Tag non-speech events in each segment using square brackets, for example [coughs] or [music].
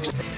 Thanks.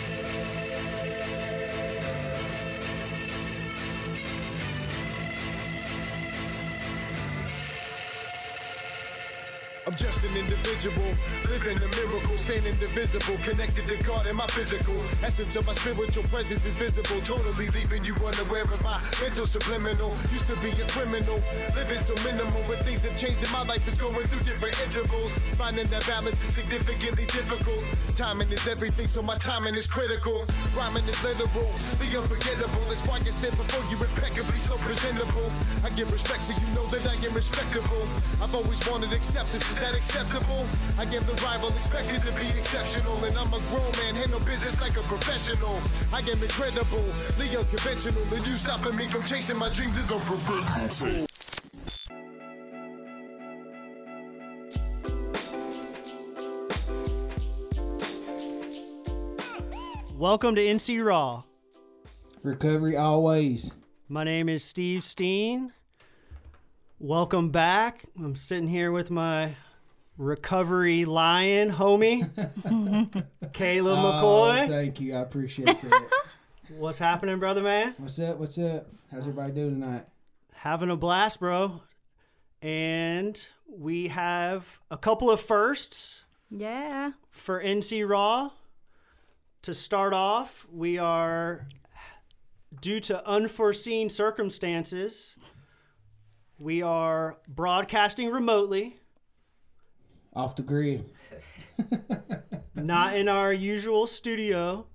I'm just an individual, living a miracle, staying indivisible, connected to God and my physical. Essence of my spiritual presence is visible, totally leaving you unaware of my mental subliminal. Used to be a criminal, living so minimal, but things have changed in my life. It's going through different intervals. Finding that balance is significantly difficult. Timing is everything, so my timing is critical. Rhyming is literal, the unforgettable. That's why I stand before you impeccably so presentable. I give respect to you know that I am respectable. I've always wanted acceptance. Is that acceptable? I am the rival, expected to be exceptional. And I'm a grown man, handle business like a professional. I am incredible, the unconventional. And you stopping me from chasing my dreams is unpreventable. Welcome to NC Raw. Recovery always. My name is Steve Steen. Welcome back. I'm sitting here with my recovery lion homie, [laughs] Caleb Oh, McCoy. thank you. I appreciate that. [laughs] What's happening, brother man? What's up? What's up? How's everybody doing tonight? Having a blast, bro. And we have a couple of firsts Yeah. for NC Raw. To start off, we are, due to unforeseen circumstances, we are broadcasting remotely, Off the grid. [laughs] not in our usual studio.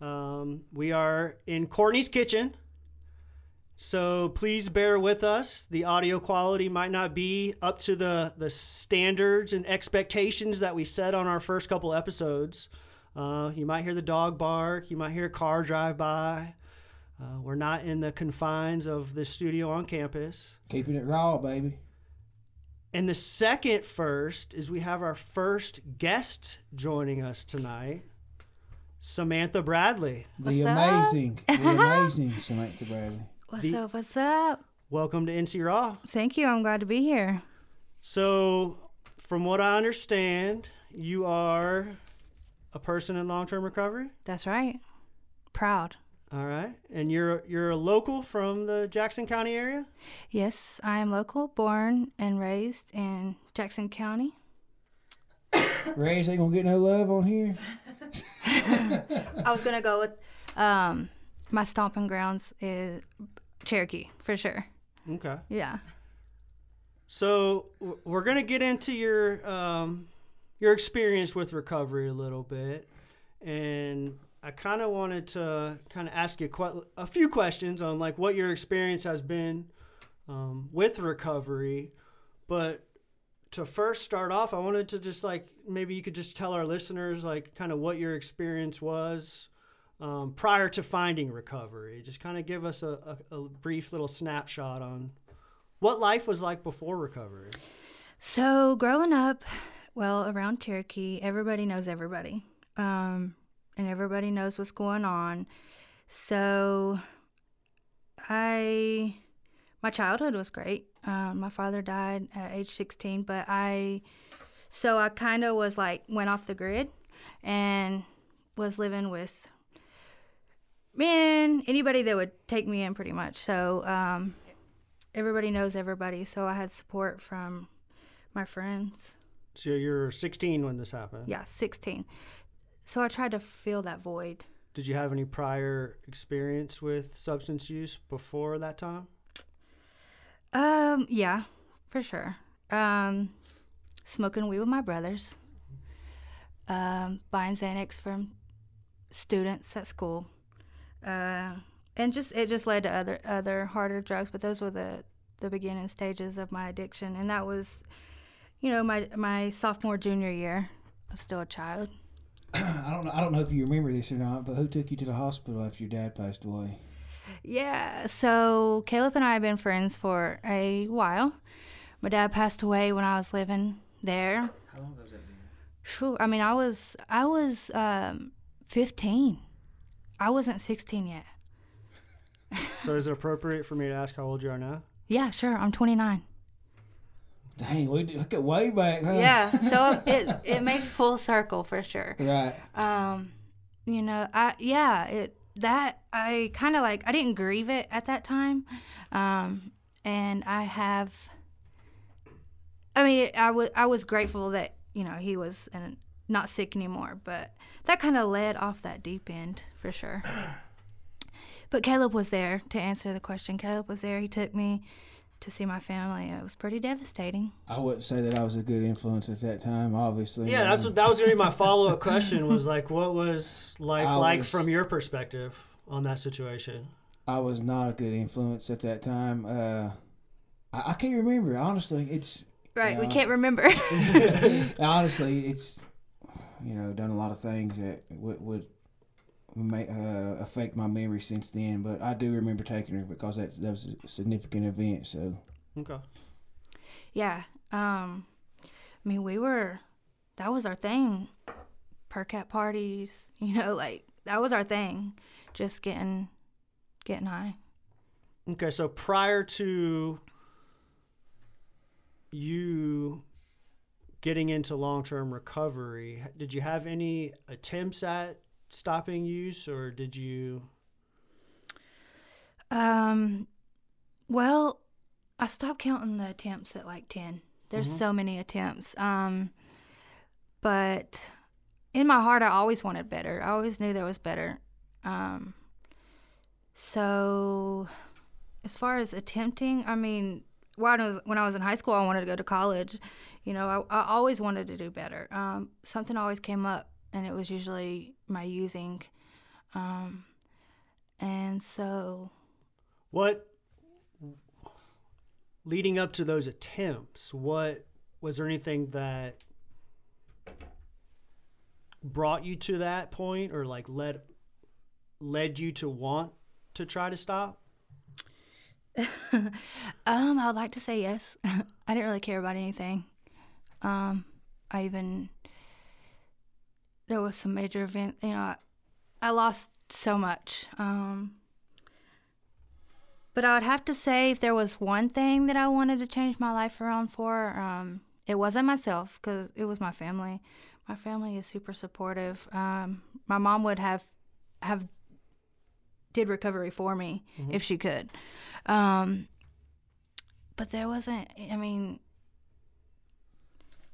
Um, we are in Courtney's kitchen. So please bear with us. The audio quality might not be up to the, the standards and expectations that we set on our first couple episodes. Uh, you might hear the dog bark. You might hear a car drive by. Uh, we're not in the confines of the studio on campus. Keeping it raw, baby. And the second first is we have our first guest joining us tonight, Samantha Bradley. The What's up? amazing, [laughs] the amazing Samantha Bradley. What's The- up? What's up? Welcome to NC Raw. Thank you. I'm glad to be here. So, from what I understand, you are a person in long-term recovery. That's right. Proud. All right, and you're you're a local from the Jackson County area. Yes, I am local, born and raised in Jackson County. Ray's ain't gonna get no love on here. [laughs] I was gonna go with um, my stomping grounds is Cherokee for sure. Okay. Yeah. So we're gonna get into your um, your experience with recovery a little bit, and I kind of wanted to kind of ask you que- a few questions on like what your experience has been um, with recovery, but to first start off, I wanted to just like maybe you could just tell our listeners like kind of what your experience was um, prior to finding recovery. Just kind of give us a, a, a brief little snapshot on what life was like before recovery. So growing up, well, around Cherokee, everybody knows everybody, um, and everybody knows what's going on. So, I, my childhood was great. Um, my father died at age 16, but I, so I kind of was like went off the grid, and was living with men, anybody that would take me in, pretty much. So, um, everybody knows everybody. So I had support from my friends. So you're 16 when this happened. Yeah, 16. So I tried to fill that void. Did you have any prior experience with substance use before that time? Um, yeah, for sure. Um, smoking weed with my brothers. Um, buying Xanax from students at school. Uh, and just it just led to other other harder drugs, but those were the the beginning stages of my addiction, and that was, you know, my my sophomore junior year. I was still a child. I don't know. I don't know if you remember this or not, but who took you to the hospital after your dad passed away? Yeah, so Caleb and I have been friends for a while. My dad passed away when I was living there. How long has that been? I mean, I was I was um, 15. I wasn't 16 yet. [laughs] So is it appropriate for me to ask how old you are now? Yeah, sure. I'm 29. Dang, we look at way back, huh? Yeah, so [laughs] it it makes full circle for sure. Right. Um, you know, I yeah, it that I kind of like I didn't grieve it at that time, um, and I have. I mean, I was I was grateful that you know he was and not sick anymore, but that kind of led off that deep end for sure. [clears throat] But Caleb was there to answer the question. Caleb was there. He took me to see my family. It was pretty devastating. I wouldn't say that I was a good influence at that time. Obviously, Yeah, that's what that was gonna be my [laughs] follow up question. Was like, what was life I like was- from your perspective on that situation? I was not a good influence at that time. Uh, I, I can't remember honestly. It's Right, we can't remember. [laughs] [laughs] honestly, it's you know done a lot of things that would would may, uh, affect my memory since then. But I do remember taking her because that that was a significant event. So Okay. yeah. Um, I mean, we were. That was our thing. Per cap parties. You know, like that was our thing. Just getting, getting high. Okay, so prior to you getting into long term recovery, did you have any attempts at stopping use or did you Um, well, I stopped counting the attempts at like 10. There's Mhm. so many attempts. Um, but in my heart, I always wanted better. I always knew there was better. Um, so as far as attempting, I mean, when I was when I was in high school, I wanted to go to college. You know, I, I always wanted to do better. Um, something always came up, and it was usually my using. Um, and so what leading up to those attempts, what was there anything that brought you to that point or like led led you to want to try to stop? [laughs] um, I would like to say yes. [laughs] I didn't really care about anything. Um, I even there was some major event. You know, I, I lost so much. Um, but I would have to say, if there was one thing that I wanted to change my life around for, um, it wasn't myself because it was my family. My family is super supportive. Um, my mom would have have did recovery for me if she could. Um, but there wasn't. I mean,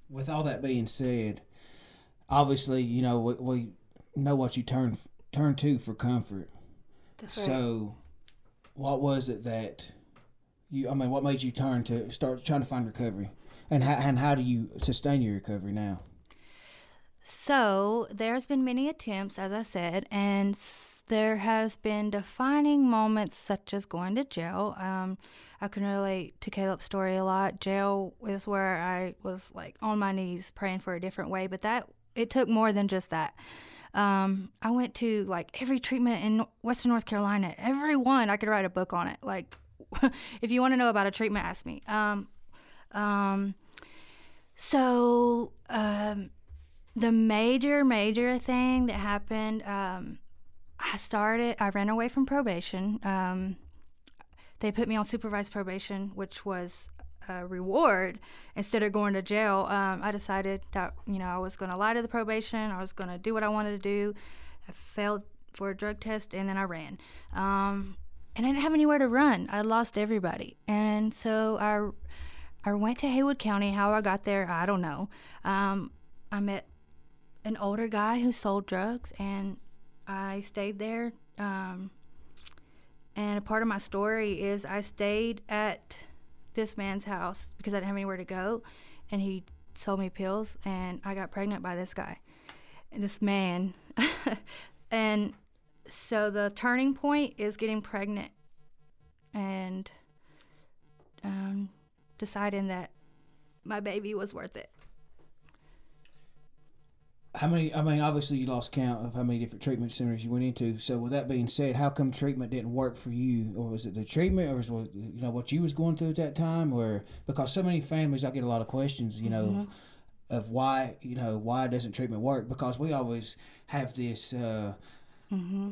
with all that being said, obviously you know we, we know what you turn turn to for comfort. right. So, what was it that you? I mean, what made you turn to start trying to find recovery, and how and how do you sustain your recovery now? So there's been many attempts, as I said, and there has been defining moments such as going to jail. Um, I can relate to Caleb's story a lot. Jail is where I was like on my knees praying for a different way, but that it took more than just that. Um, I went to like every treatment in Western North Carolina, every one. I could write a book on it. Like, [laughs] if you want to know about a treatment, ask me. Um, um, so um, the major major thing that happened um, i started i ran away from probation um, they put me on supervised probation which was reward instead of going to jail um, i decided that you know i was going to lie to the probation i was going to do what i wanted to do i failed for a drug test and then i ran um, and i didn't have anywhere to run i lost everybody and so i I went to Haywood County. How I got there, I don't know. Um, I met an older guy who sold drugs, and I stayed there. Um, and a part of my story is I stayed at this man's house because I didn't have anywhere to go, and he sold me pills, and I got pregnant by this guy, this man. [laughs] and so the turning point is getting pregnant, and um, deciding that my baby was worth it. How many? I mean, obviously you lost count of how many different treatment centers you went into. So, with that being said, how come treatment didn't work for you, or was it the treatment, or was it, you know what you was going through at that time, or because so many families, I get a lot of questions, you know, of, of why you know why doesn't treatment work? Because we always have this. Uh,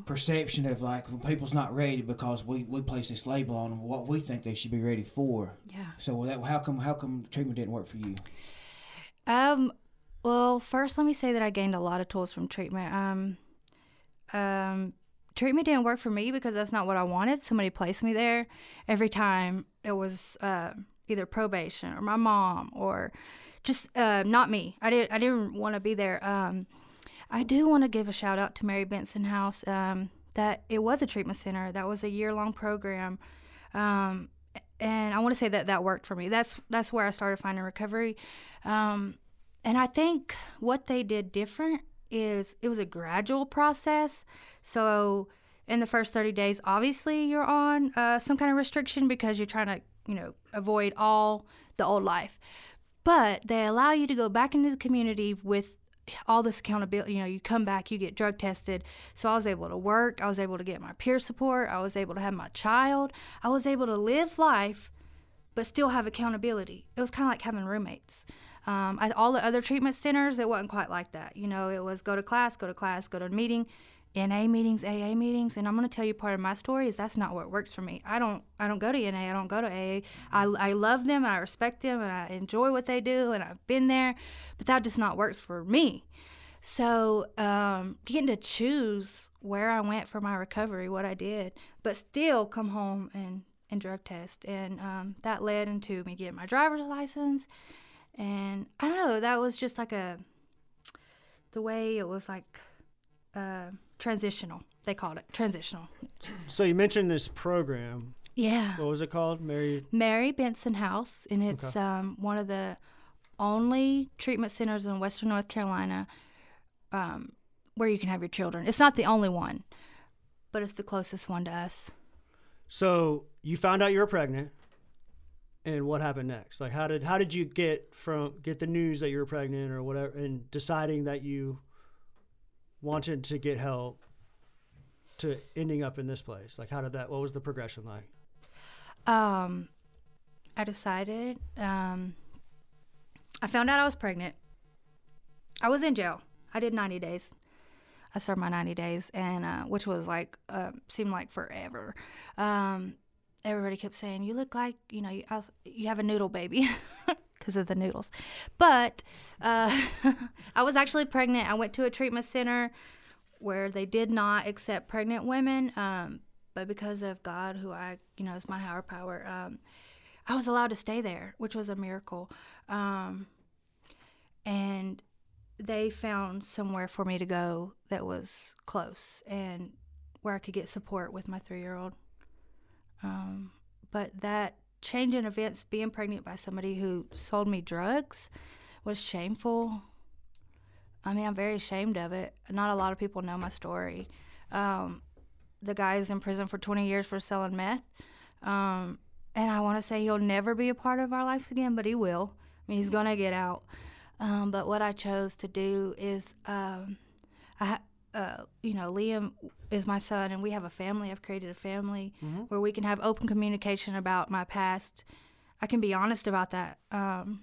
Perception of like when people's not ready because we, we place this label on what we think they should be ready for. Yeah. So with that, how come how come treatment didn't work for you? Um, well, first, let me say that I gained a lot of tools from treatment. Um, um, treatment didn't work for me because that's not what I wanted. Somebody placed me there. Every time it was uh, either probation or my mom or just uh, not me. I didn't. I didn't want to be there. Um, I do want to give a shout out to Mary Benson House. Um, that it was a treatment center. That was a year long program. Um, and I want to say that that worked for me. That's that's where I started finding recovery. Um, and I think what they did different is it was a gradual process. So in the first 30 days, obviously you're on uh, some kind of restriction because you're trying to, you know, avoid all the old life. But they allow you to go back into the community with all this accountability. You know, you come back, you get drug tested. So I was able to work. I was able to get my peer support. I was able to have my child. I was able to live life, but still have accountability. It was kind of like having roommates. Um, at all the other treatment centers, it wasn't quite like that. You know, it was go to class, go to class, go to a meeting, NA meetings, AA meetings, and I'm going to tell you part of my story is that's not what works for me. I don't I don't go to NA, I don't go to AA. I, I love them I respect them and I enjoy what they do and I've been there, but that just not works for me. So um, getting to choose where I went for my recovery, what I did, but still come home and and drug test, and um, that led into me getting my driver's license, and I don't know, that was just like a the way it was like. Uh, transitional. They called it transitional. So you mentioned this program. Yeah. What was it called? Mary. Mary Benson House, and it's Okay. um, one of the only treatment centers in Western North Carolina um, where you can have your children. It's not the only one, but it's the closest one to us. So you found out you were pregnant, and what happened next? Like, how did how did you get from get the news that you were pregnant or whatever, and deciding that you wanted to get help to ending up in this place? Like, how did that? What was the progression like? Um, I decided. Um, I found out I was pregnant. I was in jail. I did 90 days. I served my 90 days, and uh, which was like uh, seemed like forever. Um, everybody kept saying, "You look like you know you, you have a noodle baby." [laughs] Because of the noodles, but uh, [laughs] I was actually pregnant. I went to a treatment center where they did not accept pregnant women, um, but because of God, who I, you know, is my higher power, um, I was allowed to stay there, which was a miracle. Um, and they found somewhere for me to go that was close and where I could get support with my three year old. Um, but that change in events, being pregnant by somebody who sold me drugs, was shameful. I mean, I'm very ashamed of it. Not a lot of people know my story. Um, the guy is in prison for 20 years for selling meth. Um, and I want to say he'll never be a part of our lives again, but he will. I mean, he's going to get out. Um, but what I chose to do is, um, I, uh, you know, Liam is my son, and we have a family. I've created a family where we can have open communication about my past. I can be honest about that. Um,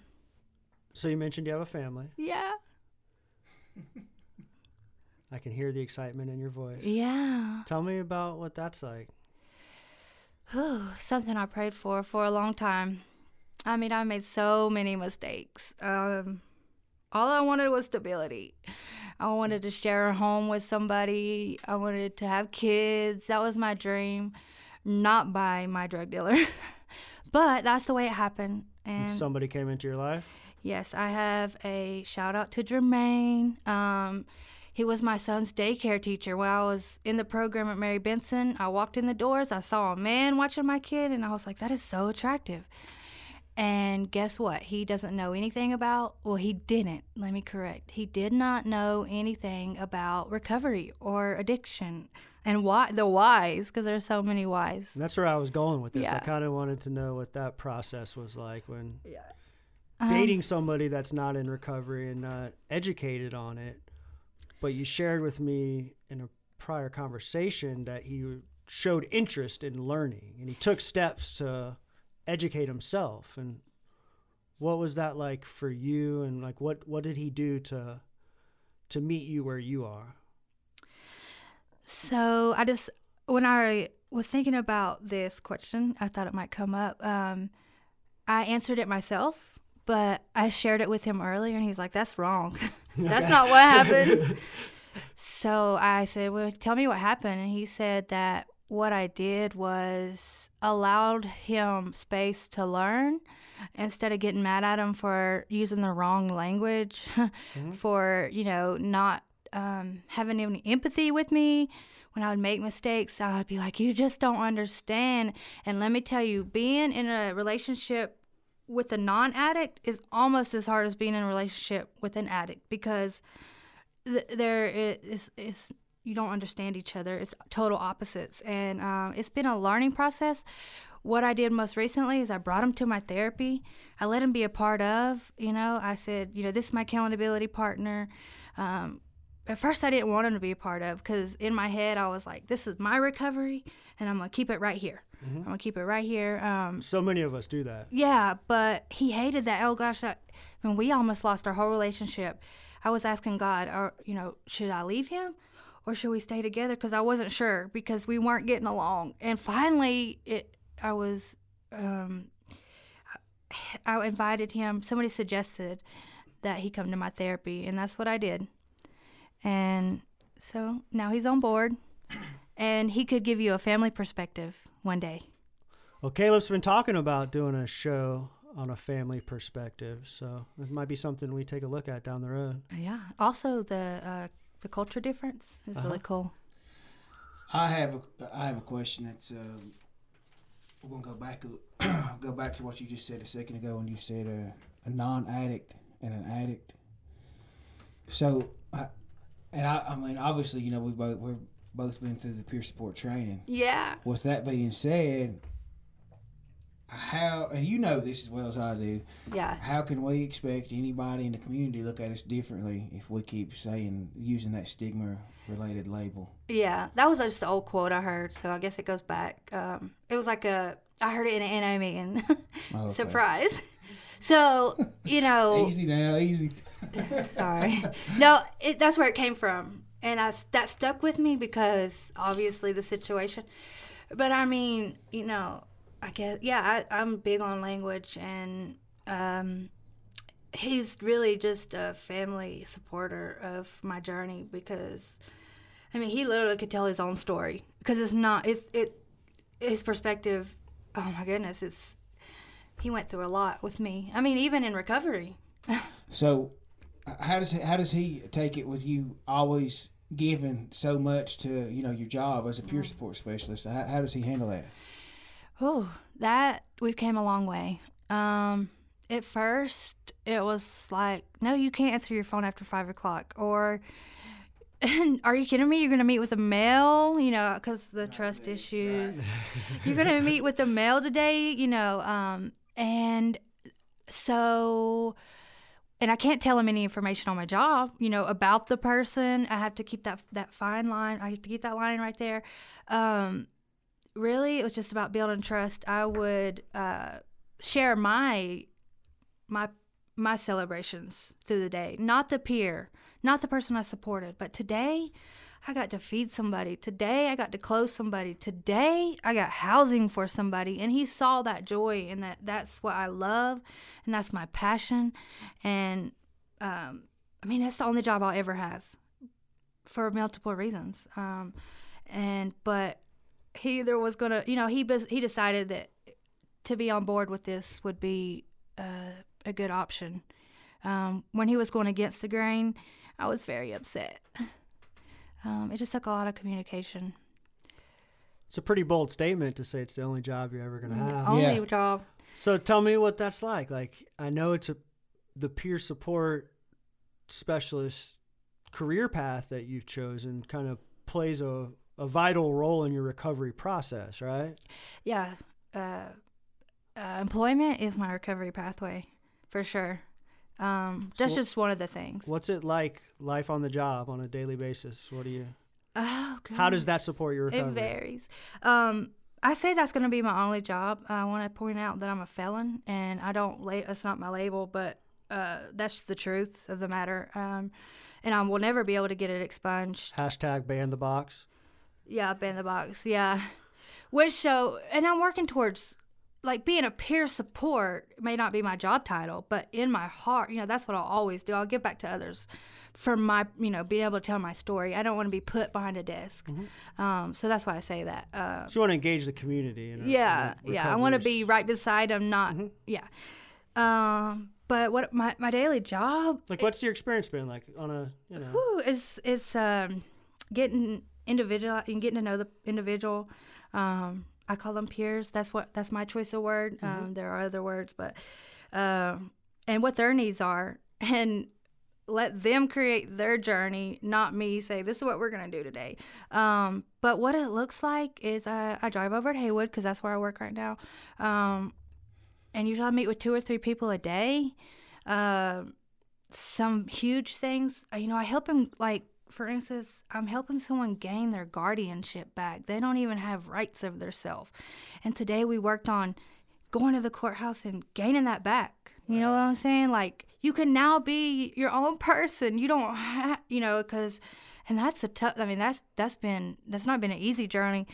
So you mentioned you have a family. yeah. I can hear the excitement in your voice. Yeah. Tell me about what that's like. Whew, something I prayed for for a long time. I mean, I made so many mistakes. Um, all I wanted was stability. I wanted to share a home with somebody. I wanted to have kids. That was my dream, not by my drug dealer. [laughs] but that's the way it happened. And And somebody came into your life. Yes, I have a shout out to Jermaine. Um, he was my son's daycare teacher when I was in the program at Mary Benson. I walked in the doors, I saw a man watching my kid, and I was like, that is so attractive. And guess what? He doesn't know anything about, well, he didn't, let me correct. He did not know anything about recovery or addiction and why, the whys, because there's so many whys. And that's where I was going with this. I kind of wanted to know what that process was like when Um, dating somebody that's not in recovery and not educated on it. But you shared with me in a prior conversation that he showed interest in learning and he took steps to educate himself. And what was that like for you? And like, what what did he do to to meet you where you are? So I just when I was thinking about this question, I thought it might come up. Um, I answered it myself, but I shared it with him earlier, and he's like, "That's wrong. [laughs] That's not what happened." [laughs] So I said, Well, tell me what happened. And he said that what I did was allowed him space to learn instead of getting mad at him for using the wrong language, [laughs] for, you know, not um, having any empathy with me. When I would make mistakes, I would be like, You just don't understand. And let me tell you, being in a relationship with a non addict is almost as hard as being in a relationship with an addict because th- there is, is you don't understand each other. It's total opposites, and um, it's been a learning process. What I did most recently is I brought him to my therapy. I let him be a part of. You know, I said, you know, this is my accountability partner. Um, at first, I didn't want him to be a part of because in my head I was like, this is my recovery, and I'm gonna keep it right here. I'm gonna keep it right here. Um, So many of us do that. yeah, but he hated that. Oh gosh, I, I mean, we almost lost our whole relationship. I was asking God, or you know, should I leave him, or should we stay together? Because I wasn't sure because we weren't getting along. And finally, it I was, um, I invited him. Somebody suggested that he come to my therapy, and that's what I did. And so now he's on board, and he could give you a family perspective one day. Well, Caleb's been talking about doing a show on a family perspective, so it might be something we take a look at down the road. Yeah. Also, the uh, the culture difference is really cool. I have a I have a question that's um, we're gonna go back [clears throat] go back to what you just said a second ago when you said uh, a non-addict and an addict. So, I, and I, I mean, obviously, you know, we both we're both been through the peer support training. Yeah. With that being said, how and you know this as well as I do. Yeah. How can we expect anybody in the community to look at us differently if we keep saying using that stigma related label? Yeah. That was just the old quote I heard, so I guess it goes back. Um, it was like a I heard it in an NA meeting. [laughs] Oh, Okay. Surprise. So you know, [laughs] Easy now, easy. [laughs] sorry. No, it, that's where it came from, and I that stuck with me because obviously the situation. But I mean, you know, I guess yeah, I, I'm big on language, and um, he's really just a family supporter of my journey because, I mean, he literally could tell his own story because it's not it it his perspective. Oh my goodness, it's he went through a lot with me. I mean, even in recovery. [laughs] So, how does how does he take it with you always giving so much to you know your job as a peer support specialist? How, how does he handle that? Oh, that we've came a long way. Um, at first, it was like, no, you can't answer your phone after five o'clock, or [laughs] are you kidding me? You're gonna meet with a male, you know, because the trust issues. [laughs] You're gonna meet with a [laughs] male today, you know, um, and so. And I can't tell him any information on my job, you know, about the person. I have to keep that that fine line. I have to keep that line right there. Um, really it was just about building trust. I would uh, share my my my celebrations through the day. Not the peer not the person i supported but today i got to feed somebody. Today i got to clothe somebody. Today i got housing for somebody. And he saw that joy and that that's what i love and that's my passion. And um, i mean that's the only job i'll ever have for multiple reasons. Um, and but he either was gonna, you know, he bes- he decided that to be on board with this would be uh, a good option. Um, when he was going against the grain, I was very upset. Um, it just took a lot of communication. It's a pretty bold statement to say it's the only job you're ever going to have. Only Yeah. job. So tell me what that's like. Like I know it's a the peer support specialist career path that you've chosen kind of plays a, a vital role in your recovery process, right? Yeah. Uh, uh, employment is my recovery pathway for sure. Um, that's So- just one of the things. What's it like life on the job on a daily basis? What do you Oh, how does that support your recovery? It varies. Um, I say that's going to be my only job. I want to point out that I'm a felon, and I don't. La- that's not my label, but uh, that's the truth of the matter. Um, and I will never be able to get it expunged. Hashtag ban the box. Yeah, ban the box. Yeah, which so, and I'm working towards like being a peer support may not be my job title, but in my heart, you know, that's what I'll always do. I'll give back to others, for my you know being able to tell my story. I don't want to be put behind a desk. Mm-hmm. Um, so that's why I say that. Uh, So you want to engage the community. In a- in yeah, a yeah. I want to be right beside them. Not Mm-hmm. yeah. Um, but what my my daily job Like, what's your experience been like on a, you know? Whew, it's it's um, getting individual and getting to know the individual. Um, I call them peers. That's what that's my choice of word. Um, there are other words, but um, and what their needs are, [laughs] and let them create their journey, not me say this is what we're gonna do today. Um, but what it looks like is I, I drive over to Haywood because that's where I work right now, um, and usually I meet with two or three people a day. Um some huge things. uh, You know, I help them like for instance, I'm helping someone gain their guardianship back. They don't even have rights of their self. And today we worked on going to the courthouse and gaining that back. You know what I'm saying? Like you can now be your own person. You don't have, you know, because and that's a tough I mean, that's that's been that's not been an easy journey.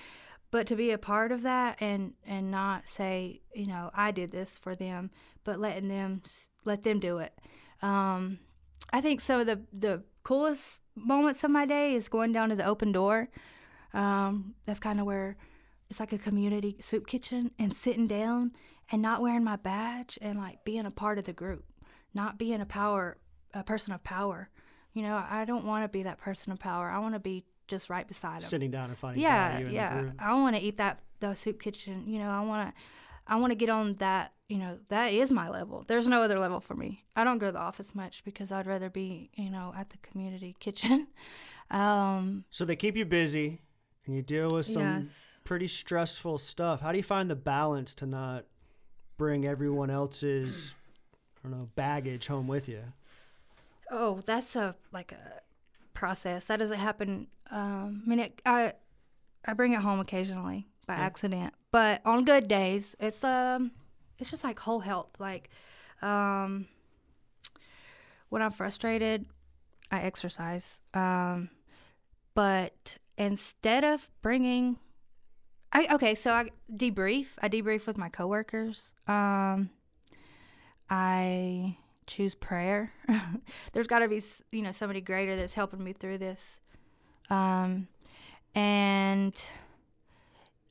But to be a part of that and and not say, you know, I did this for them, but letting them let them do it. Um, I think some of the the coolest moments of my day is going down to the open door. Um, that's kind of where it's like a community soup kitchen and sitting down and not wearing my badge and like being a part of the group, not being a power a person of power. You know, I don't want to be that person of power. I want to be just right beside them Sitting down and finding yeah value in the yeah group. i want to eat that the soup kitchen you know i want to i want to get on that you know that is my level. There's no other level for me. I don't go to the office much because i'd rather be you know at the community [laughs] kitchen. Um So they keep you busy, and you deal with some yes. pretty stressful stuff. How do you find the balance to not bring everyone else's, I don't know, baggage home with you? oh that's a like a process. That doesn't happen um i mean it, i i bring it home occasionally by accident but on good days it's um it's just like whole health like um when i'm frustrated i exercise um but instead of bringing I, okay, so I debrief. I debrief with my coworkers. Um, I choose prayer. [laughs] There's got to be, you know, somebody greater that's helping me through this. Um, and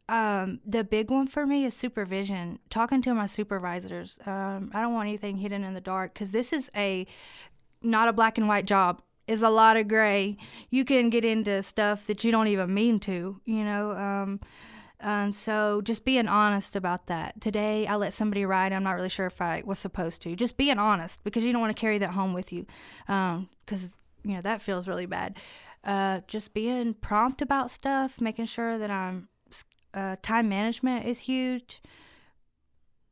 um, the big one for me is supervision. Talking to my supervisors. Um, I don't want anything hidden in the dark because this is a not a black and white job. Is a lot of gray. You can get into stuff that you don't even mean to. You know. Um, and so just being honest about that. Today I let somebody ride. I'm not really sure if I was supposed to. Just being honest because you don't want to carry that home with you. Because, you know, that feels really bad. Uh, just being prompt about stuff, making sure that I'm, uh, time management is huge.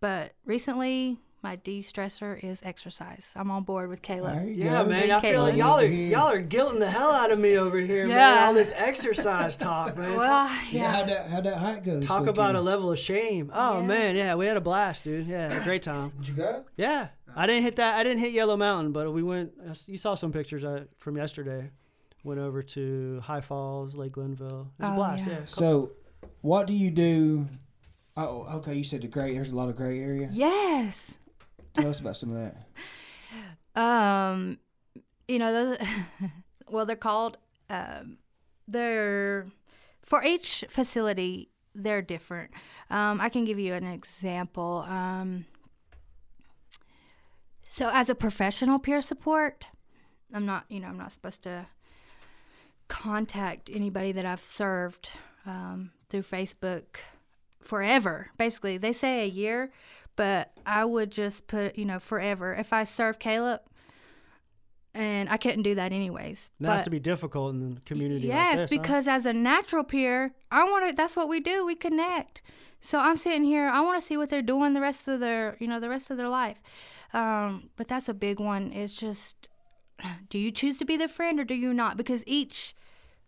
But recently, my de-stressor is exercise. I'm on board with Caleb. There you Yeah, go. man. I feel like y'all are y'all are guilting the hell out of me over here, man. Yeah. All this exercise talk, man. Well, Yeah, yeah. how'd that, how'd that hike go? this Talk about a level of shame. Oh Yeah. man, yeah, we had a blast, dude. Yeah, a great time. Did you go? Yeah, I didn't hit that. I didn't hit Yellow Mountain, but we went. You saw some pictures uh, from yesterday. Went over to High Falls, Lake Glenville. It was a Oh, blast. yeah. Yeah. So, what do you do? Oh, okay. You said the gray. There's a lot of gray area. Yes. Tell us about some of that. [laughs] Um, you know, those, [laughs] well, they're called, um, they're, for each facility, they're different. Um, I can give you an example. Um, so, as a professional peer support, I'm not, you know, I'm not supposed to contact anybody that I've served um, through Facebook forever. Basically, they say a year, but I would just put, you know, forever. If I serve Caleb, and I couldn't do that anyways. And that has to be difficult in the community. like Yes, this, huh? because as a natural peer, I want to. That's what we do. We connect. So I'm sitting here. I want to see what they're doing the rest of their, you know, the rest of their life. Um, but that's a big one. It's just, do you choose to be the friend or do you not? Because each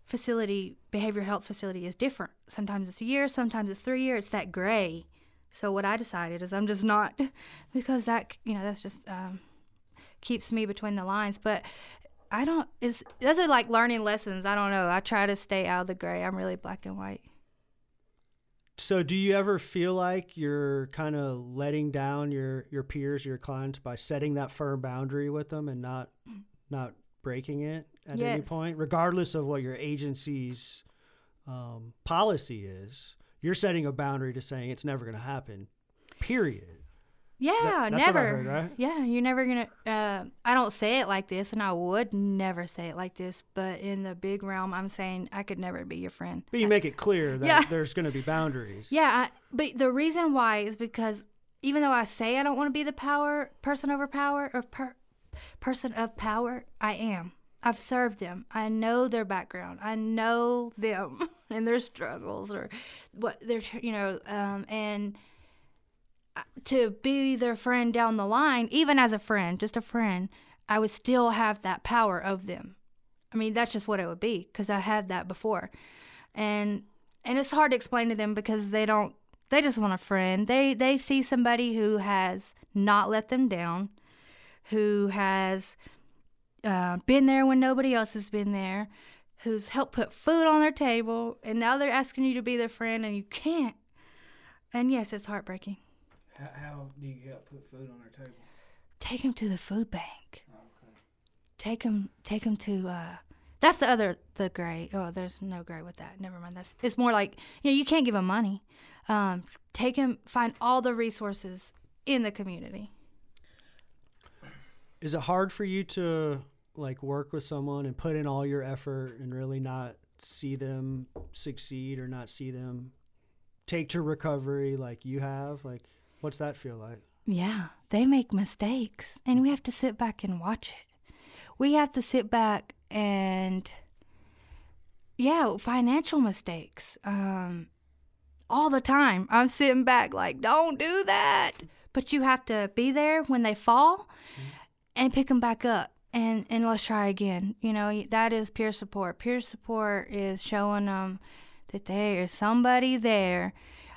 facility, behavioral health facility, is different. Sometimes it's a year. Sometimes it's three years. It's that gray. So what I decided is I'm just not, [laughs] because that, you know, that's just um, keeps me between the lines. But I don't. Is those are like learning lessons. I don't know. I try to stay out of the gray. I'm really black and white. So, do you ever feel like you're kind of letting down your your peers, your clients, by setting that firm boundary with them and not not breaking it at any point, regardless of what your agency's um, policy is. You're setting a boundary to saying it's never going to happen. Period. Yeah, that's what I never. heard, right? Yeah, you're never gonna. Uh, I don't say it like this, and I would never say it like this. But in the big realm, I'm saying I could never be your friend. But you make it clear that Yeah. [laughs] there's going to be boundaries. Yeah, I, but the reason why is because even though I say I don't want to be the power person over power or per, person of power, I am. I've served them. I know their background. I know them [laughs] and their struggles or what they're, you know, um, and to be their friend down the line, even as a friend, just a friend, I would still have that power of them. I mean, that's just what it would be because I had that before, and and it's hard to explain to them because they don't. They just want a friend. They they see somebody who has not let them down, who has uh, been there when nobody else has been there, who's helped put food on their table, and now they're asking you to be their friend, and you can't. And yes, it's heartbreaking. How, how do you help put food on their table? Take them to the food bank. Okay. Take them. Take them to. Uh, that's the other the gray. Oh, there's no gray with that. Never mind. That's it's more like you know you can't give them money. Um, take them. Find all the resources in the community. Is it hard for you to like work with someone and put in all your effort and really not see them succeed or not see them take to recovery like you have? Like, what's that feel like? Yeah, they make mistakes, and we have to sit back and watch it. We have to sit back and, yeah, financial mistakes, um, all the time. I'm sitting back like, don't do that. But you have to be there when they fall and pick them back up. And, and let's try again. You know, that is peer support. Peer support is showing them that there is somebody there.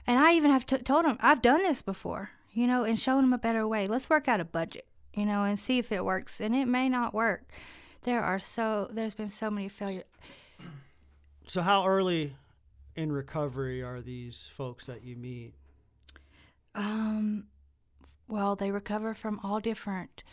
And I even have t- told them, I've done this before, you know, and showing them a better way. Let's work out a budget, you know, and see if it works. And it may not work. There are so, there's been so many failures. So, how early in recovery are these folks that you meet? Um, well, they recover from all different.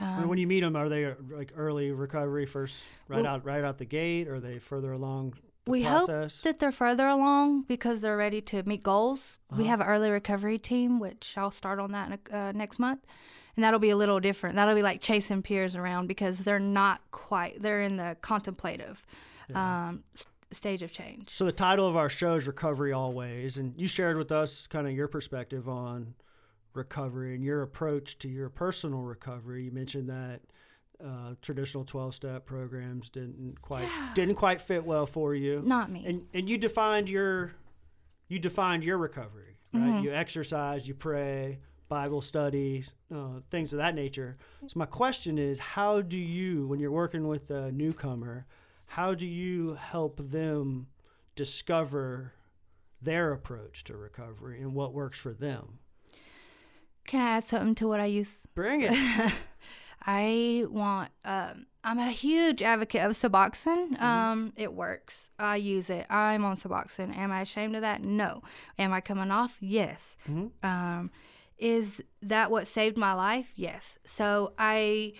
Um, when you meet them, are they uh, like early recovery first, right Well- out, right out the gate? Or are they further along the we process? hope that they're further along because they're ready to meet goals. We Uh-huh. have an early recovery team, which I'll start on that uh, next month, and that'll be a little different. That'll be like chasing peers around because they're not quite. They're in the contemplative um, stage of change. So the title of our show is Recovery Always, and you shared with us kind of your perspective on recovery and your approach to your personal recovery. You mentioned that uh, traditional twelve-step programs didn't quite didn't quite fit well for you, Not me. and and you defined your you defined your recovery, right? Mm-hmm. You exercise, you pray, Bible study, uh, things of that nature. So my question is, how do you, when you're working with a newcomer, how do you help them discover their approach to recovery and what works for them? Can I add something to what I use? Bring it. [laughs] I want. Um, I'm a huge advocate of Suboxone. Um, it works. I use it. I'm on Suboxone. Am I ashamed of that? No. Am I coming off? Yes. Um, is that what saved my life? Yes. So I.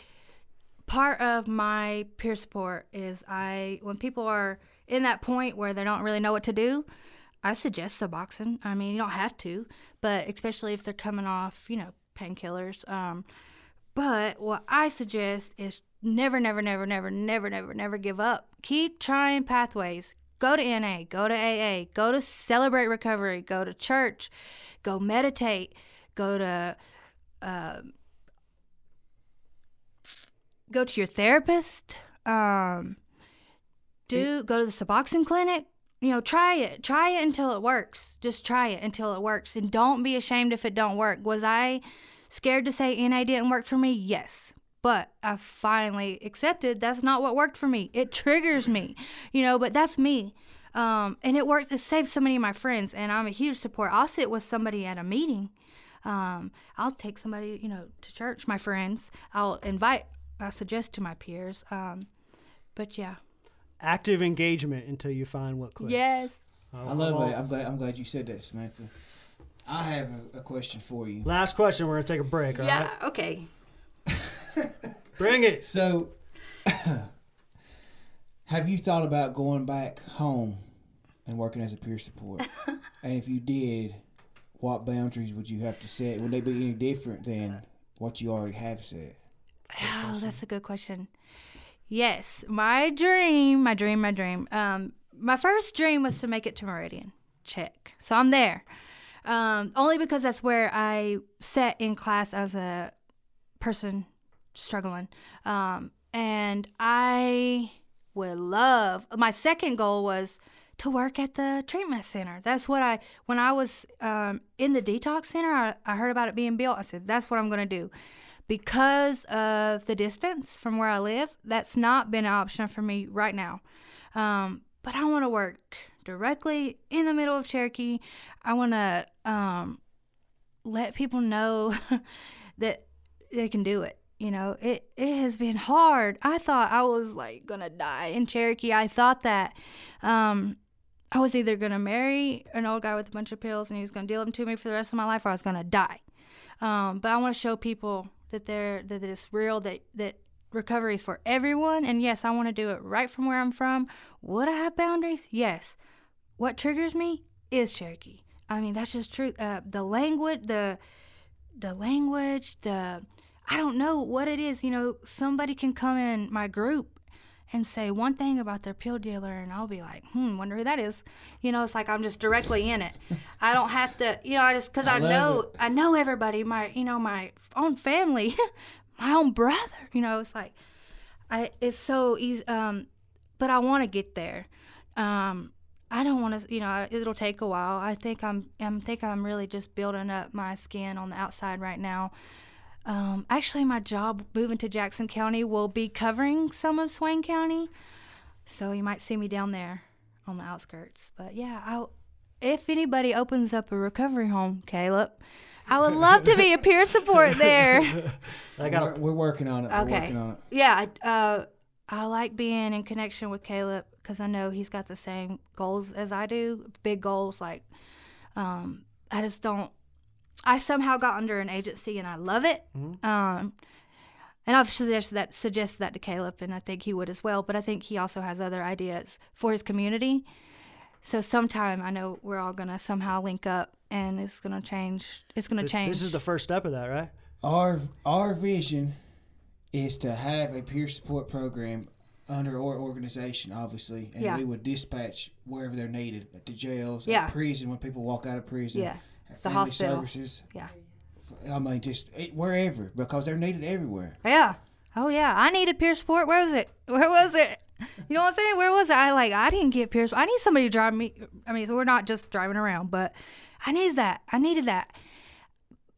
Part of my peer support is I when people are in that point where they don't really know what to do, I suggest Suboxone. I mean, you don't have to, but especially if they're coming off, you know, painkillers. Um, but what I suggest is never, never, never, never, never, never, never give up. Keep trying pathways. Go to NA, go to AA, go to Celebrate Recovery, go to church, go meditate, go to um, go to your therapist. Um, do go to the Suboxone clinic. You know, try it. Try it until it works. Just try it until it works, and don't be ashamed if it don't work. Was I scared to say NA didn't work for me? Yes. But I finally accepted that's not what worked for me. It triggers me, you know, but that's me. Um, and it worked. It saved so many of my friends, and I'm a huge support. I'll sit with somebody at a meeting. Um, I'll take somebody, you know, to church, my friends. I'll invite, I suggest to my peers. Um, but yeah. Active engagement until you find what clicks. Yes. Uh, I love it. I'm glad. I'm glad you said that, Samantha. I have a, a question for you. Last question. We're gonna take a break. All right. Yeah. Okay. [laughs] Bring it. So, [coughs] Have you thought about going back home and working as a peer support? [laughs] and if you did, what boundaries would you have to set? Would they be any different than what you already have set? Oh, that's a good question. Yes, my dream, my dream, my dream. Um, my first dream was to make it to Meridian. Check. So I'm there. Um, only because that's where I sat in class as a person struggling. Um, and I would love. My second goal was to work at the treatment center. That's what I, when I was um, in the detox center, I, I heard about it being built. I said, that's what I'm going to do. Because of the distance from where I live, that's not been an option for me right now. Um, but I want to work directly in the middle of Cherokee. I want to um, let people know [laughs] that they can do it. You know, it, it has been hard. I thought I was like gonna die in Cherokee. I thought that um, I was either gonna marry an old guy with a bunch of pills and he was gonna deal them to me for the rest of my life, or I was gonna die. Um, but I want to show people that they're that it's real, that that recovery is for everyone. And yes, I want to do it right from where I'm from. Would I have boundaries? Yes. What triggers me is Cherokee. I mean, that's just true. Uh, the language, the the language, the I don't know what it is. You know, somebody can come in my group and say one thing about their pill dealer, and I'll be like, hmm, wonder who that is. You know, it's like I'm just directly in it. I don't have to, you know, I just because I, I know it. I know everybody, my you know my own family, [laughs] my own brother. You know, it's like I it's so easy. Um, but I want to get there. Um, I don't want to, you know, it'll take a while. I think I'm, I'm think I'm really just building up my skin on the outside right now. Um, actually, my job moving to Jackson County will be covering some of Swain County, so you might see me down there on the outskirts. But yeah, I, if anybody opens up a recovery home, Caleb, I would love to be a peer support [laughs] there. I got we're, we're working on it. We're Okay. working on it. Yeah, I- uh, I like being in connection with Caleb because I know he's got the same goals as I do, big goals. Like, um, I just don't. I somehow got under an agency and I love it. Um, and I've suggested that suggested that to Caleb, and I think he would as well. But I think he also has other ideas for his community. So sometime I know we're all gonna somehow link up, and it's gonna change. It's gonna this, change. this is the first step of that, right? Our our vision is to have a peer support program under our organization, obviously, and Yeah. we would dispatch wherever they're needed, to jails, Yeah. prison when people walk out of prison, Yeah. The family hospital. services. yeah. I mean, just wherever because they're needed everywhere. Yeah. Oh yeah. I needed peer support. Where was it? Where was it? You know what I'm saying? Where was it? I like I didn't get peer support. I need somebody to drive me. I mean, so we're not just driving around, but I needed that. I needed that.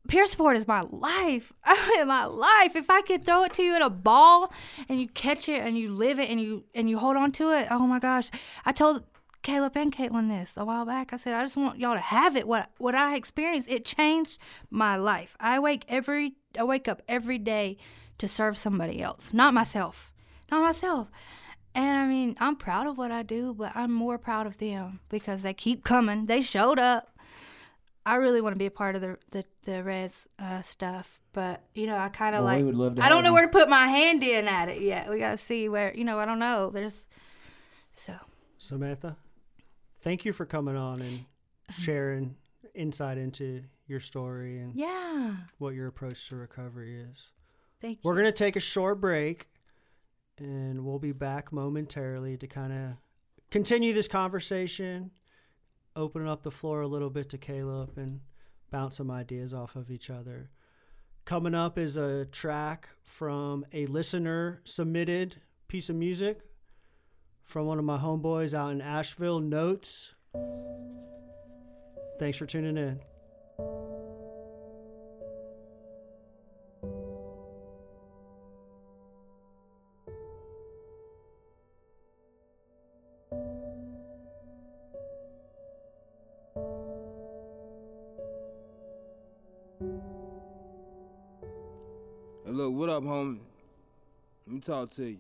Peer support is my life. [laughs] I mean, my life. If I could throw it to you in a ball and you catch it and you live it and you and you hold on to it, oh my gosh! I told Caleb and Caitlin this a while back. I said I just want y'all to have it. What what I experienced, it changed my life. I wake every I wake up every day to serve somebody else, not myself, not myself. And I mean, I'm proud of what I do, but I'm more proud of them because they keep coming. They showed up. I really want to be a part of the the, the res uh, stuff, but you know, I kind of Well, we like. would love to I don't know you. where to put my hand in at it yet. We got to see where you know. I don't know. There's so Samantha, thank you for coming on and sharing insight into your story and yeah. what your approach to recovery is. Thank you. We're going to take a short break and we'll be back momentarily to kind of continue this conversation, open up the floor a little bit to Caleb and bounce some ideas off of each other. Coming up is a track from a listener submitted piece of music from one of my homeboys out in Asheville, Notes. Thanks for tuning in. Hey, look, what up, homie? Let me talk to you.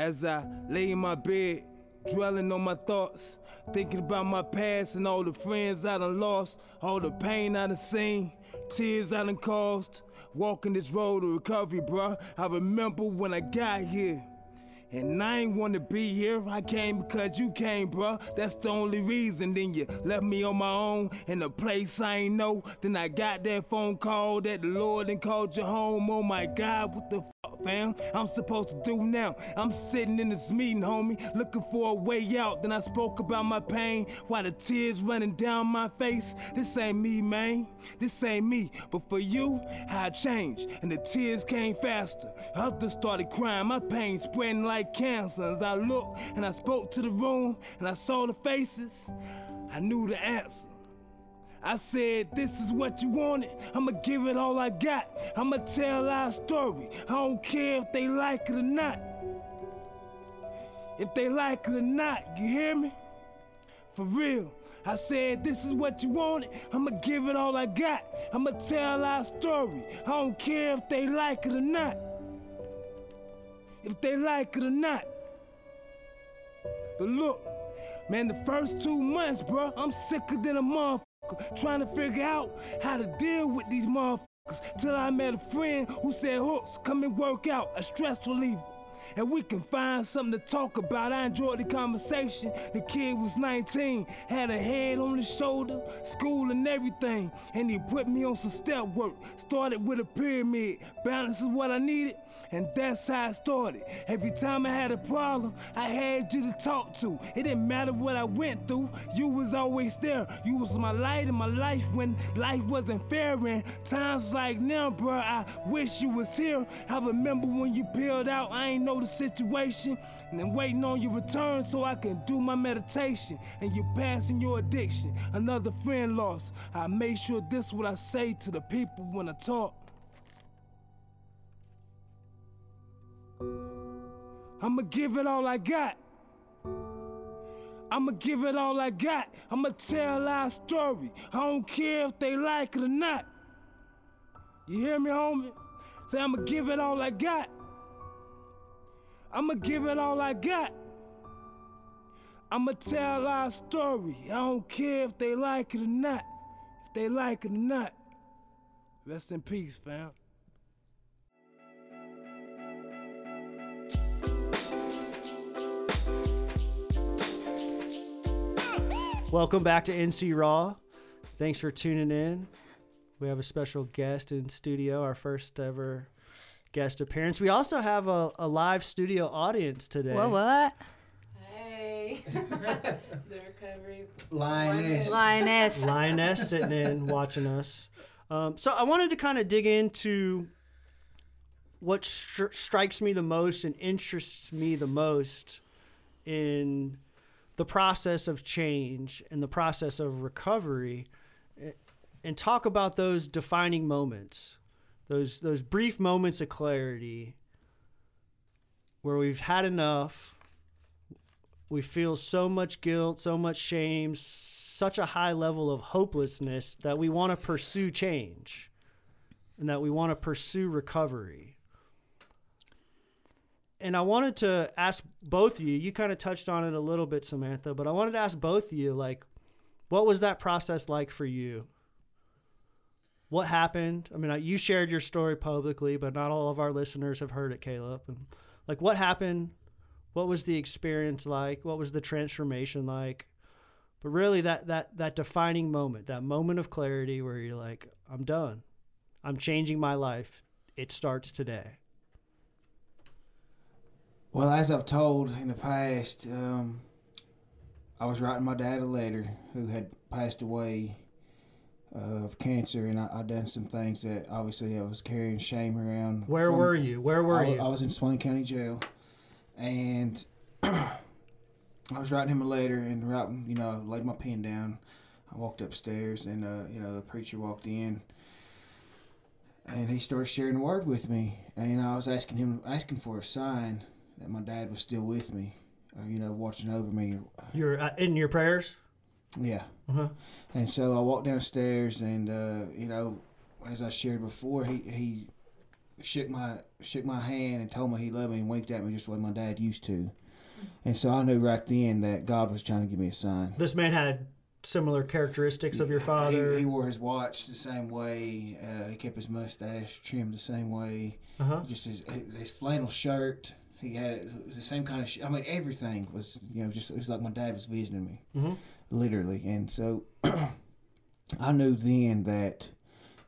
As I lay in my bed, dwelling on my thoughts, thinking about my past and all the friends I done lost, all the pain I done seen, tears I done caused. Walking this road to recovery, bruh. I remember when I got here. And I ain't wanna be here. I came because you came, bruh. That's the only reason. Then you left me on my own in a place I ain't know. Then I got that phone call that the Lord and called you home. Oh my God, what the fuck, fam? I'm supposed to do now. I'm sitting in this meeting, homie, looking for a way out. Then I spoke about my pain while the tears running down my face. This ain't me, man. This ain't me. But for you, I changed, and the tears came faster. Others started crying. My pain spreading like like cancer. As I looked and I spoke to the room and I saw the faces, I knew the answer. I said, This is what you wanted. I'ma give it all I got. I'ma tell our story. I don't care if they like it or not. If they like it or not, you hear me? For real. I said, This is what you wanted. I'ma give it all I got. I'ma tell our story. I don't care if they like it or not if they like it or not. But look, man, the first two months, bro, I'm sicker than a motherfucker. Trying to figure out how to deal with these motherfuckers. Till I met a friend who said, Hooks, come and work out, a stress reliever and we can find something to talk about. I enjoyed the conversation. The kid was 19, had a head on his shoulder, school and everything, and he put me on some step work. Started with a pyramid, balance is what I needed, and that's how I started. Every time I had a problem, I had you to talk to. It didn't matter what I went through, you was always there. You was my light in my life when life wasn't fair. And times like now, bro, I wish you was here. I remember when you peeled out, I ain't know the situation and I'm waiting on your return so I can do my meditation. And you're passing your addiction. Another friend lost. I make sure this is what I say to the people when I talk. I'ma give it all I got. I'ma give it all I got. I'ma tell our story. I don't care if they like it or not. You hear me, homie? Say, I'ma give it all I got. I'ma give it all I got. I'ma tell our story. I don't care if they like it or not. If they like it or not. Rest in peace, fam. Welcome back to NC Raw. Thanks for tuning in. We have a special guest in studio, our first ever guest appearance. We also have a, a live studio audience today. What? What? Hey, [laughs] the recovery. Lioness. Lioness. [laughs] Lioness sitting in watching us. Um, so I wanted to kind of dig into what stri- strikes me the most and interests me the most in the process of change and the process of recovery eh, and talk about those defining moments those those brief moments of clarity where we've had enough we feel so much guilt so much shame such a high level of hopelessness that we want to pursue change and that we want to pursue recovery and I wanted to ask both of you. You kind of touched on it a little bit, Samantha, but I wanted to ask both of you, like, what was that process like for you? What happened? I mean, you shared your story publicly, but not all of our listeners have heard it, Caleb. And like, what happened? What was the experience like? What was the transformation like? But really, that that that defining moment, that moment of clarity, where you're like, I'm done. I'm changing my life. It starts today. Well, as I've told in the past, um, I was writing my dad a letter who had passed away of cancer, and I, I done some things that obviously I was carrying shame around. Where from- were you? Where were I, you? I was in Swain County Jail, and [clears throat] I was writing him a letter and writing, you know, I laid my pen down. I walked upstairs, and uh, you know, the preacher walked in, and he started sharing the word with me, and I was asking him, asking for a sign that my dad was still with me, or you know, watching over me. You're uh, in your prayers. Yeah. Uh-huh. And so I walked downstairs, and uh, you know, as I shared before, he he shook my shook my hand and told me he loved me and winked at me just the way my dad used to. And so I knew right then that God was trying to give me a sign. This man had similar characteristics of your father. He, he wore his watch the same way. Uh, he kept his mustache trimmed the same way. uh-huh. Just his his flannel shirt. He had it was the same kind of. Sh- I mean, everything was you know just it was like my dad was visiting me, Mhm. Literally, and so [clears throat] I knew then that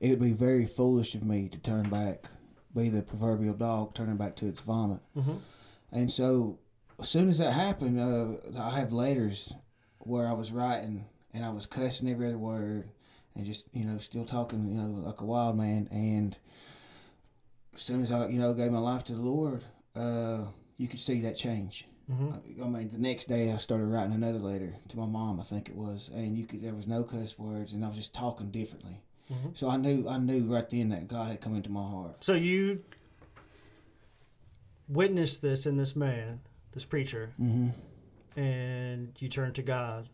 it would be very foolish of me to turn back, be the proverbial dog turning back to its vomit, Mhm. and so as soon as that happened, uh, I have letters where I was writing and I was cussing every other word and just you know still talking you know like a wild man and as soon as I you know gave my life to the Lord, uh, you could see that change. Mhm. I, I mean, the next day I started writing another letter to my mom, I think it was, and you could there was no cuss words, and I was just talking differently. Mhm. So I knew I knew right then that God had come into my heart. So you witnessed this in this man, this preacher, hmm and you turned to God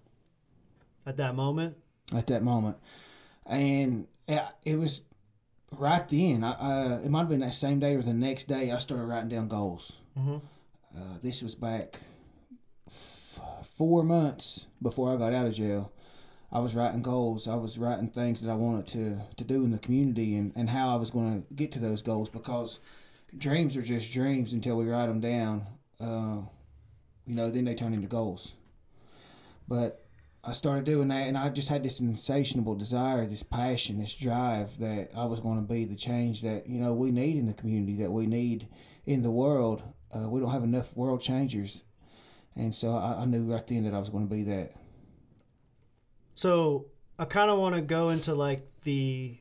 at that moment. At that moment, and it was right then. I, uh, it might have been that same day or the next day. I started writing down goals. Mm-hmm. Uh, this was back f- four months before I got out of jail. I was writing goals. I was writing things that I wanted to, to do in the community and, and how I was going to get to those goals because dreams are just dreams until we write them down. Uh, you know, then they turn into goals. But I started doing that and I just had this insatiable desire, this passion, this drive that I was going to be the change that, you know, we need in the community, that we need in the world. Uh, we don't have enough world changers. And so I, I knew right then that I was going to be that. So I kind of want to go into like the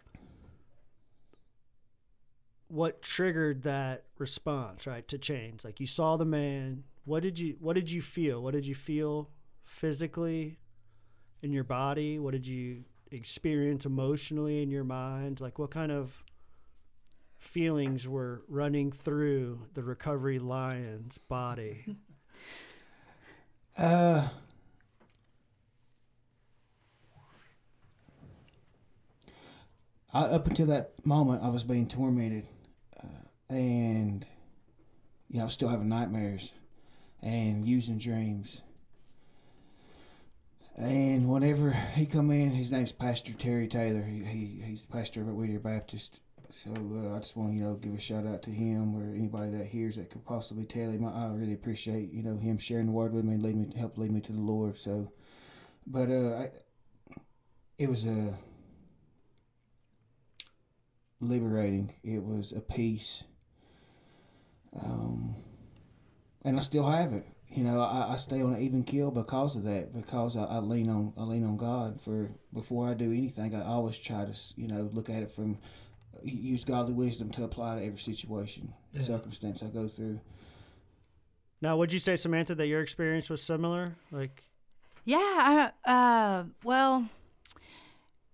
what triggered that response, right, to change. Like you saw the man. What did you What did you feel? What did you feel physically in your body? What did you experience emotionally in your mind? Like what kind of feelings were running through the recovery lion's body? [laughs] Uh, I, up until that moment, I was being tormented, uh, and you know, I was still having nightmares and using dreams. And whenever he come in, his name's Pastor Terry Taylor. He, he he's the pastor of Whittier Baptist. So uh, I just want you know give a shout out to him or anybody that hears that could possibly tell him. I, really appreciate you know him sharing the word with me and lead me help lead me to the Lord. So, but uh, I, it was a liberating. It was a peace. Um, and I still have it. You know, I, I stay on an even keel because of that. Because I, I lean on I lean on God for before I do anything. I always try to you know look at it from use godly wisdom to apply to every situation, Yeah. circumstance I go through. Now, would you say, Samantha, that your experience was similar? Like, Yeah, I, uh, well,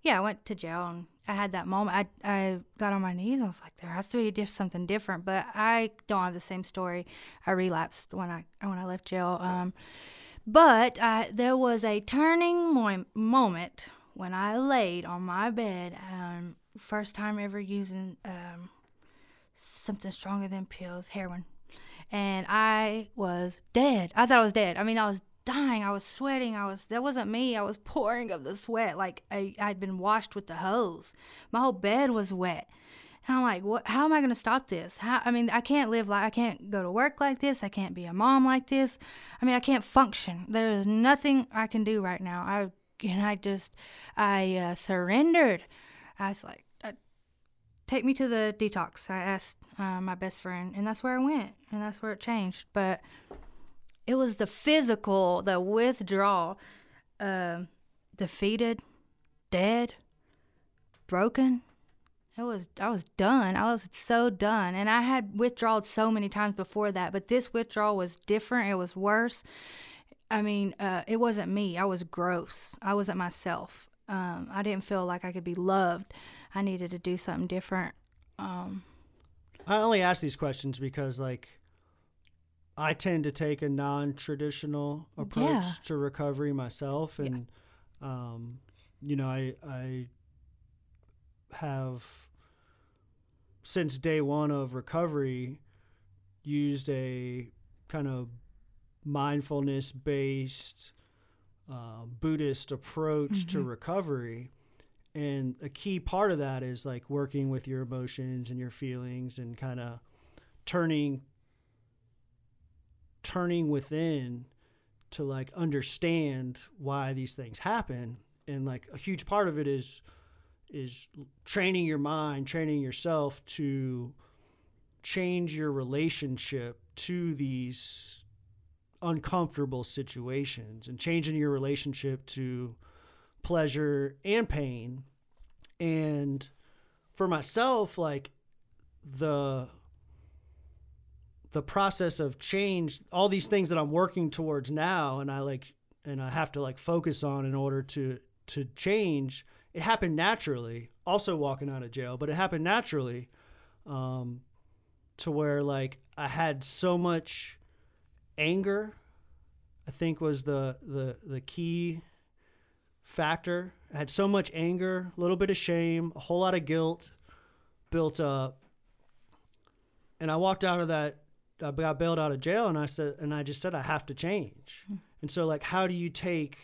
yeah, I went to jail and I had that moment. I, I got on my knees. I was like, there has to be diff- something different. But I don't have the same story. I relapsed when I when I left jail. Um, but I, there was a turning mo- moment when I laid on my bed. Um, first time ever using um, something stronger than pills, heroin and I was dead. I thought I was dead. I mean, I was dying. I was sweating. I was that wasn't me. I was [laughs] pouring of the sweat like I I'd been washed with the hose. My whole bed was wet. And I'm like, what? How am I going to stop this? How? I mean, I can't live like I can't go to work like this. I can't be a mom like this. I mean, I can't function. There is nothing I can do right now. I and I just I uh, surrendered. I was like, uh, take me to the detox. I asked uh, my best friend, and that's where I went, and that's where it changed. But it was the physical, the withdrawal, um defeated, dead, broken. It was I was done. I was so done, and I had withdrawn so many times before that, but this withdrawal was different. It was worse. I mean, uh, it wasn't me. I was gross. I wasn't myself. Um, I didn't feel like I could be loved. I needed to do something different. Um, I only ask these questions because, like, I tend to take a non-traditional approach Yeah. to recovery myself, and um, you know, I I have since day one of recovery used a kind of mindfulness-based uh, Buddhist approach to recovery. And a key part of that is like working with your emotions and your feelings and kind of turning turning within to like understand why these things happen and like a huge part of it is is training your mind training yourself to change your relationship to these uncomfortable situations and changing your relationship to pleasure and pain. And for myself like the the process of change all these things that i'm working towards now and i like and i have to like focus on in order to to change it happened naturally also walking out of jail but it happened naturally um to where like i had so much anger i think was the the the key factor. I had so much anger a little bit of shame a whole lot of guilt built up. And i walked out of that I got bailed out of jail and I said and I just said I have to change. Hmm. And so like how do you take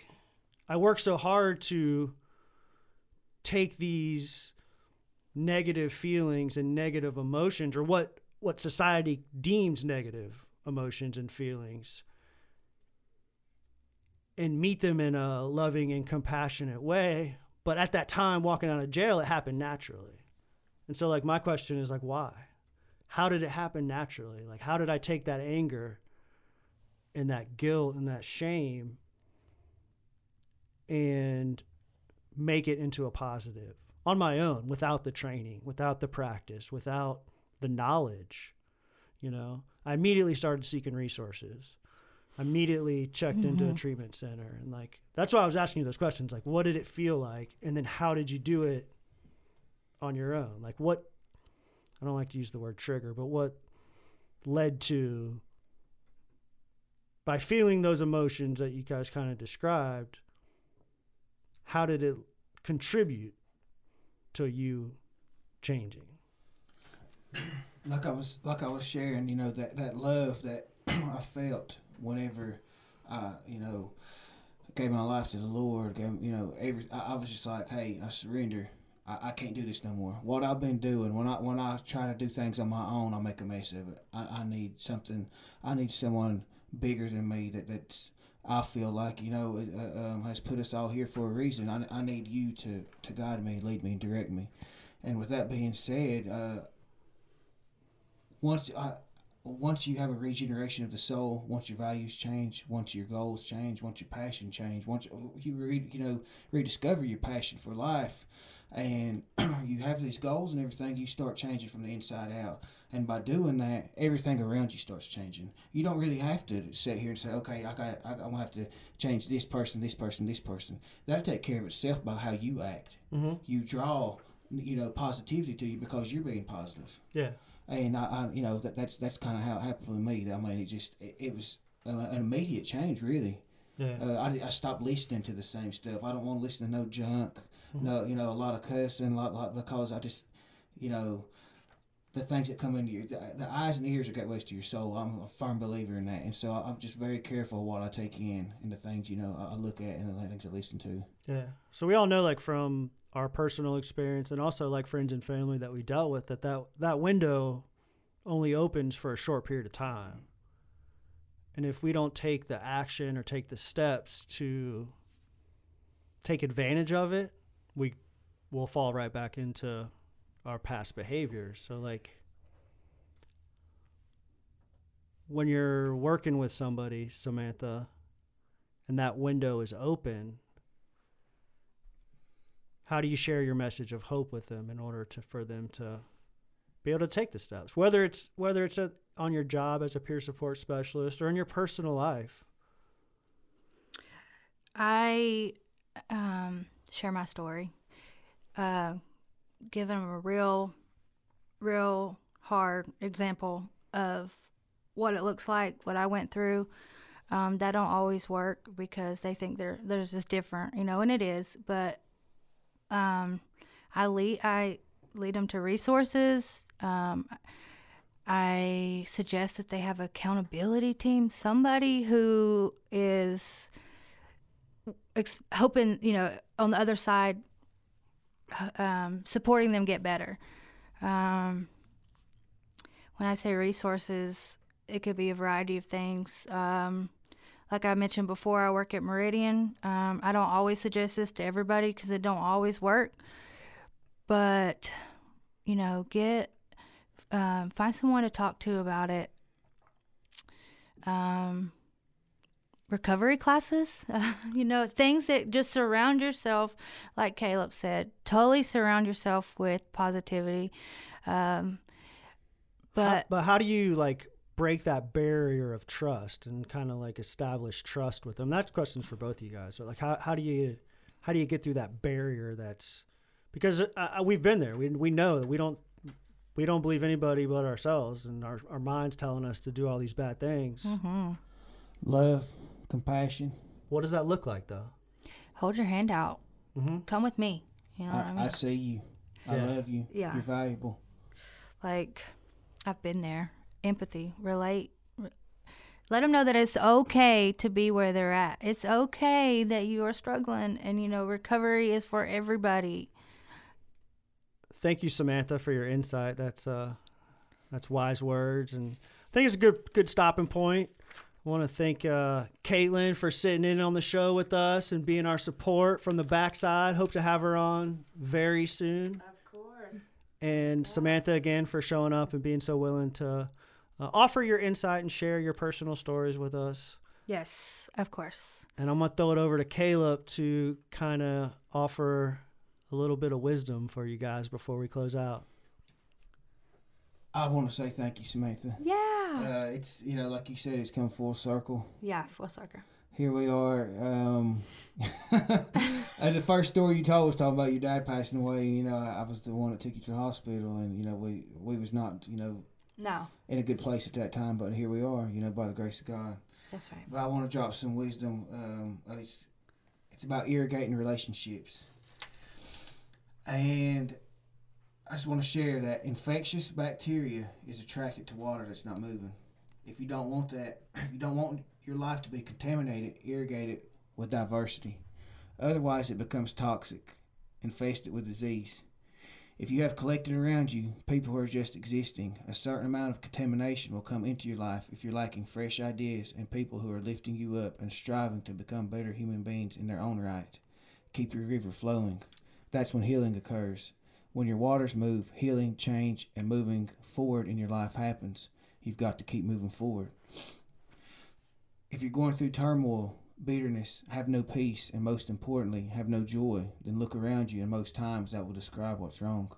I work so hard to take these negative feelings and negative emotions or what what society deems negative emotions and feelings and meet them in a loving and compassionate way but at that time walking out of jail it happened naturally and so like my question is like why how did it happen naturally? Like, how did I take that anger and that guilt and that shame and make it into a positive on my own without the training, without the practice, without the knowledge? You know, I immediately started seeking resources. I immediately checked into a mm-hmm. treatment center. And, like, that's why I was asking you those questions. Like, what did it feel like? And then how did you do it on your own? Like, what I don't like to use the word trigger, but what led to by feeling those emotions that you guys kind of described, how did it contribute to you changing? Like I was like I was sharing, you know, that, that love that [clears throat] I felt whenever I, you know, gave my life to the Lord, gave, you know, every I, I was just like, hey, I surrender. I, I can't do this no more. What I've been doing when I when I try to do things on my own, I make a mess of it. I, I need something. I need someone bigger than me that that's. I feel like you know uh, um, has put us all here for a reason. I, I need you to to guide me, lead me, direct me. And with that being said, uh, once I once you have a regeneration of the soul, once your values change, once your goals change, once your passion change, once you re, you know rediscover your passion for life, and [clears throat] you have these goals and everything, you start changing from the inside out. And by doing that, everything around you starts changing. You don't really have to sit here and say, okay, I got, I, I'm gonna have to change this person, this person, this person. That'll take care of itself by how you act. Mm-hmm. You draw, you know, positivity to you because you're being positive Yeah. And I, I you know that that's that's kind of how it happened with me. I mean, it just it, it was uh, an immediate change, really. Yeah. Uh, I, I stopped listening to the same stuff. I don't want to listen to no junk, no you know a lot of cussing, a lot, lot because I just you know the things that come into your the, the eyes and ears are gateways to your soul. I'm a firm believer in that, and so I'm just very careful what I take in and the things you know I, I look at and the things I listen to. Yeah. So we all know, like from our personal experience, and also like friends and family that we dealt with, that that, that window only opens for a short period of time. And if we don't take the action or take the steps to take advantage of it, we will fall right back into our past behaviors. So, like, when you're working with somebody, Samantha, and that window is open, how do you share your message of hope with them in order to for them to be able to take the steps whether it's whether it's a, on your job as a peer support specialist or in your personal life I um, share my story, uh, give them a real, real hard example of what it looks like, what I went through. Um, that don't always work because they think they're there's just different, you know, and it is. But um, I lead I lead them to resources. Um, I suggest that they have accountability team, somebody who is ex- hoping you know on the other side um, supporting them get better um, when i say resources it could be a variety of things. Um, like I mentioned before, I work at Meridian. Um, I don't always suggest this to everybody because it don't always work. But you know, get um, find someone to talk to about it. Um, recovery classes, uh, [laughs] you know, things that just surround yourself, like Caleb said, totally surround yourself with positivity. Um, How- but but how do you like break that barrier of trust and kind of like establish trust with them? That's questions for both of you guys. So like how how do you how do you get through that barrier that's because uh, uh, we've been there. We we know that we don't we don't believe anybody but ourselves and our our minds telling us to do all these bad things. mhm. Love, compassion. What does that look like though? hold your hand out. Mhm. Come with me. You know I I, mean? I see you. I love you. Yeah. You're valuable. like I've been there. Empathy, relate. Let them know that it's okay to be where they're at. It's okay that you are struggling, and you know recovery is for everybody. Thank you, Samantha, for your insight. That's uh, that's wise words, and I think it's a good good stopping point. I want to thank uh, Caitlin for sitting in on the show with us and being our support from the backside. Hope to have her on very soon. Of course. And Samantha again for showing up and being so willing to uh, offer your insight and share your personal stories with us. Yes, of course. And I'm gonna throw it over to Caleb to kind of offer a little bit of wisdom for you guys before we close out. I want to say thank you, Samantha. Yeah. Uh, it's you know, like you said, it's come full circle. yeah, full circle. Here we are. Um, [laughs] the first story you told was talking about your dad passing away. And, you know, I, I was the one that took you to the hospital, and you know, we we was not you know No, in a good place at that time, but here we are. You know, by the grace of God. that's right. But I want to drop some wisdom. Um, it's it's about irrigating relationships, and I just want to share that infectious bacteria is attracted to water that's not moving. If you don't want that, [clears throat] if you don't want your life to be contaminated, irrigate it with diversity. Otherwise, it becomes toxic, infested with disease. If you have collected around you people who are just existing, a certain amount of contamination will come into your life if you're lacking fresh ideas and people who are lifting you up and striving to become better human beings in their own right. Keep your river flowing. That's when healing occurs. When your waters move, healing, change, and moving forward in your life happens. You've got to keep moving forward. If you're going through turmoil, bitterness, have no peace, and most importantly, have no joy, then look around you, and most times that will describe what's wrong.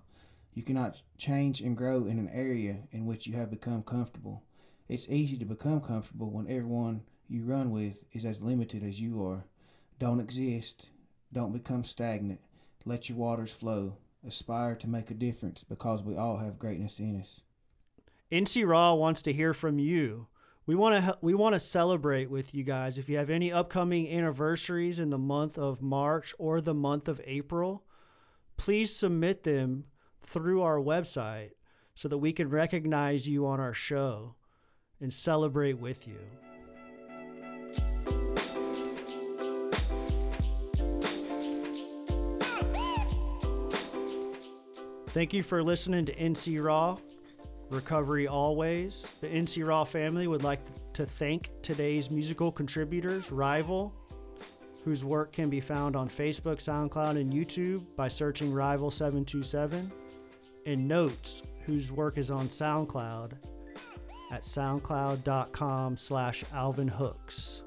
You cannot change and grow in an area in which you have become comfortable. It's easy to become comfortable when everyone you run with is as limited as you are. Don't exist. Don't become stagnant. Let your waters flow. Aspire to make a difference because we all have greatness in us. NC Raw wants to hear from you. We want to we want to celebrate with you guys. If you have any upcoming anniversaries in the month of March or the month of April, please submit them through our website so that we can recognize you on our show and celebrate with you. Thank you for listening to NC Raw. Recovery Always. The NC Raw family would like to thank today's musical contributors, Rival, whose work can be found on Facebook, SoundCloud, and YouTube by searching Rival727, and Notes, whose work is on SoundCloud at soundcloud.com slash Alvin Hooks.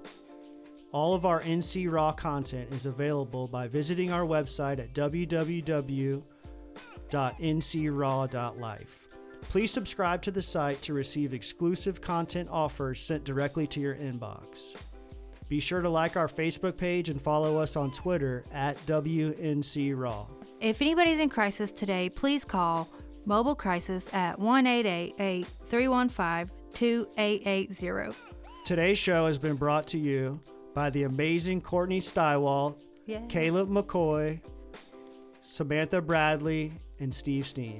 All of our NC Raw content is available by visiting our website at www.ncraw.life. Please subscribe to the site to receive exclusive content offers sent directly to your inbox. Be sure to like our Facebook page and follow us on Twitter at WNC Raw. If anybody's in crisis today, please call Mobile Crisis at 1 315 2880. Today's show has been brought to you by the amazing Courtney Stywall, Yeah. Caleb McCoy, Samantha Bradley, and Steve Steen.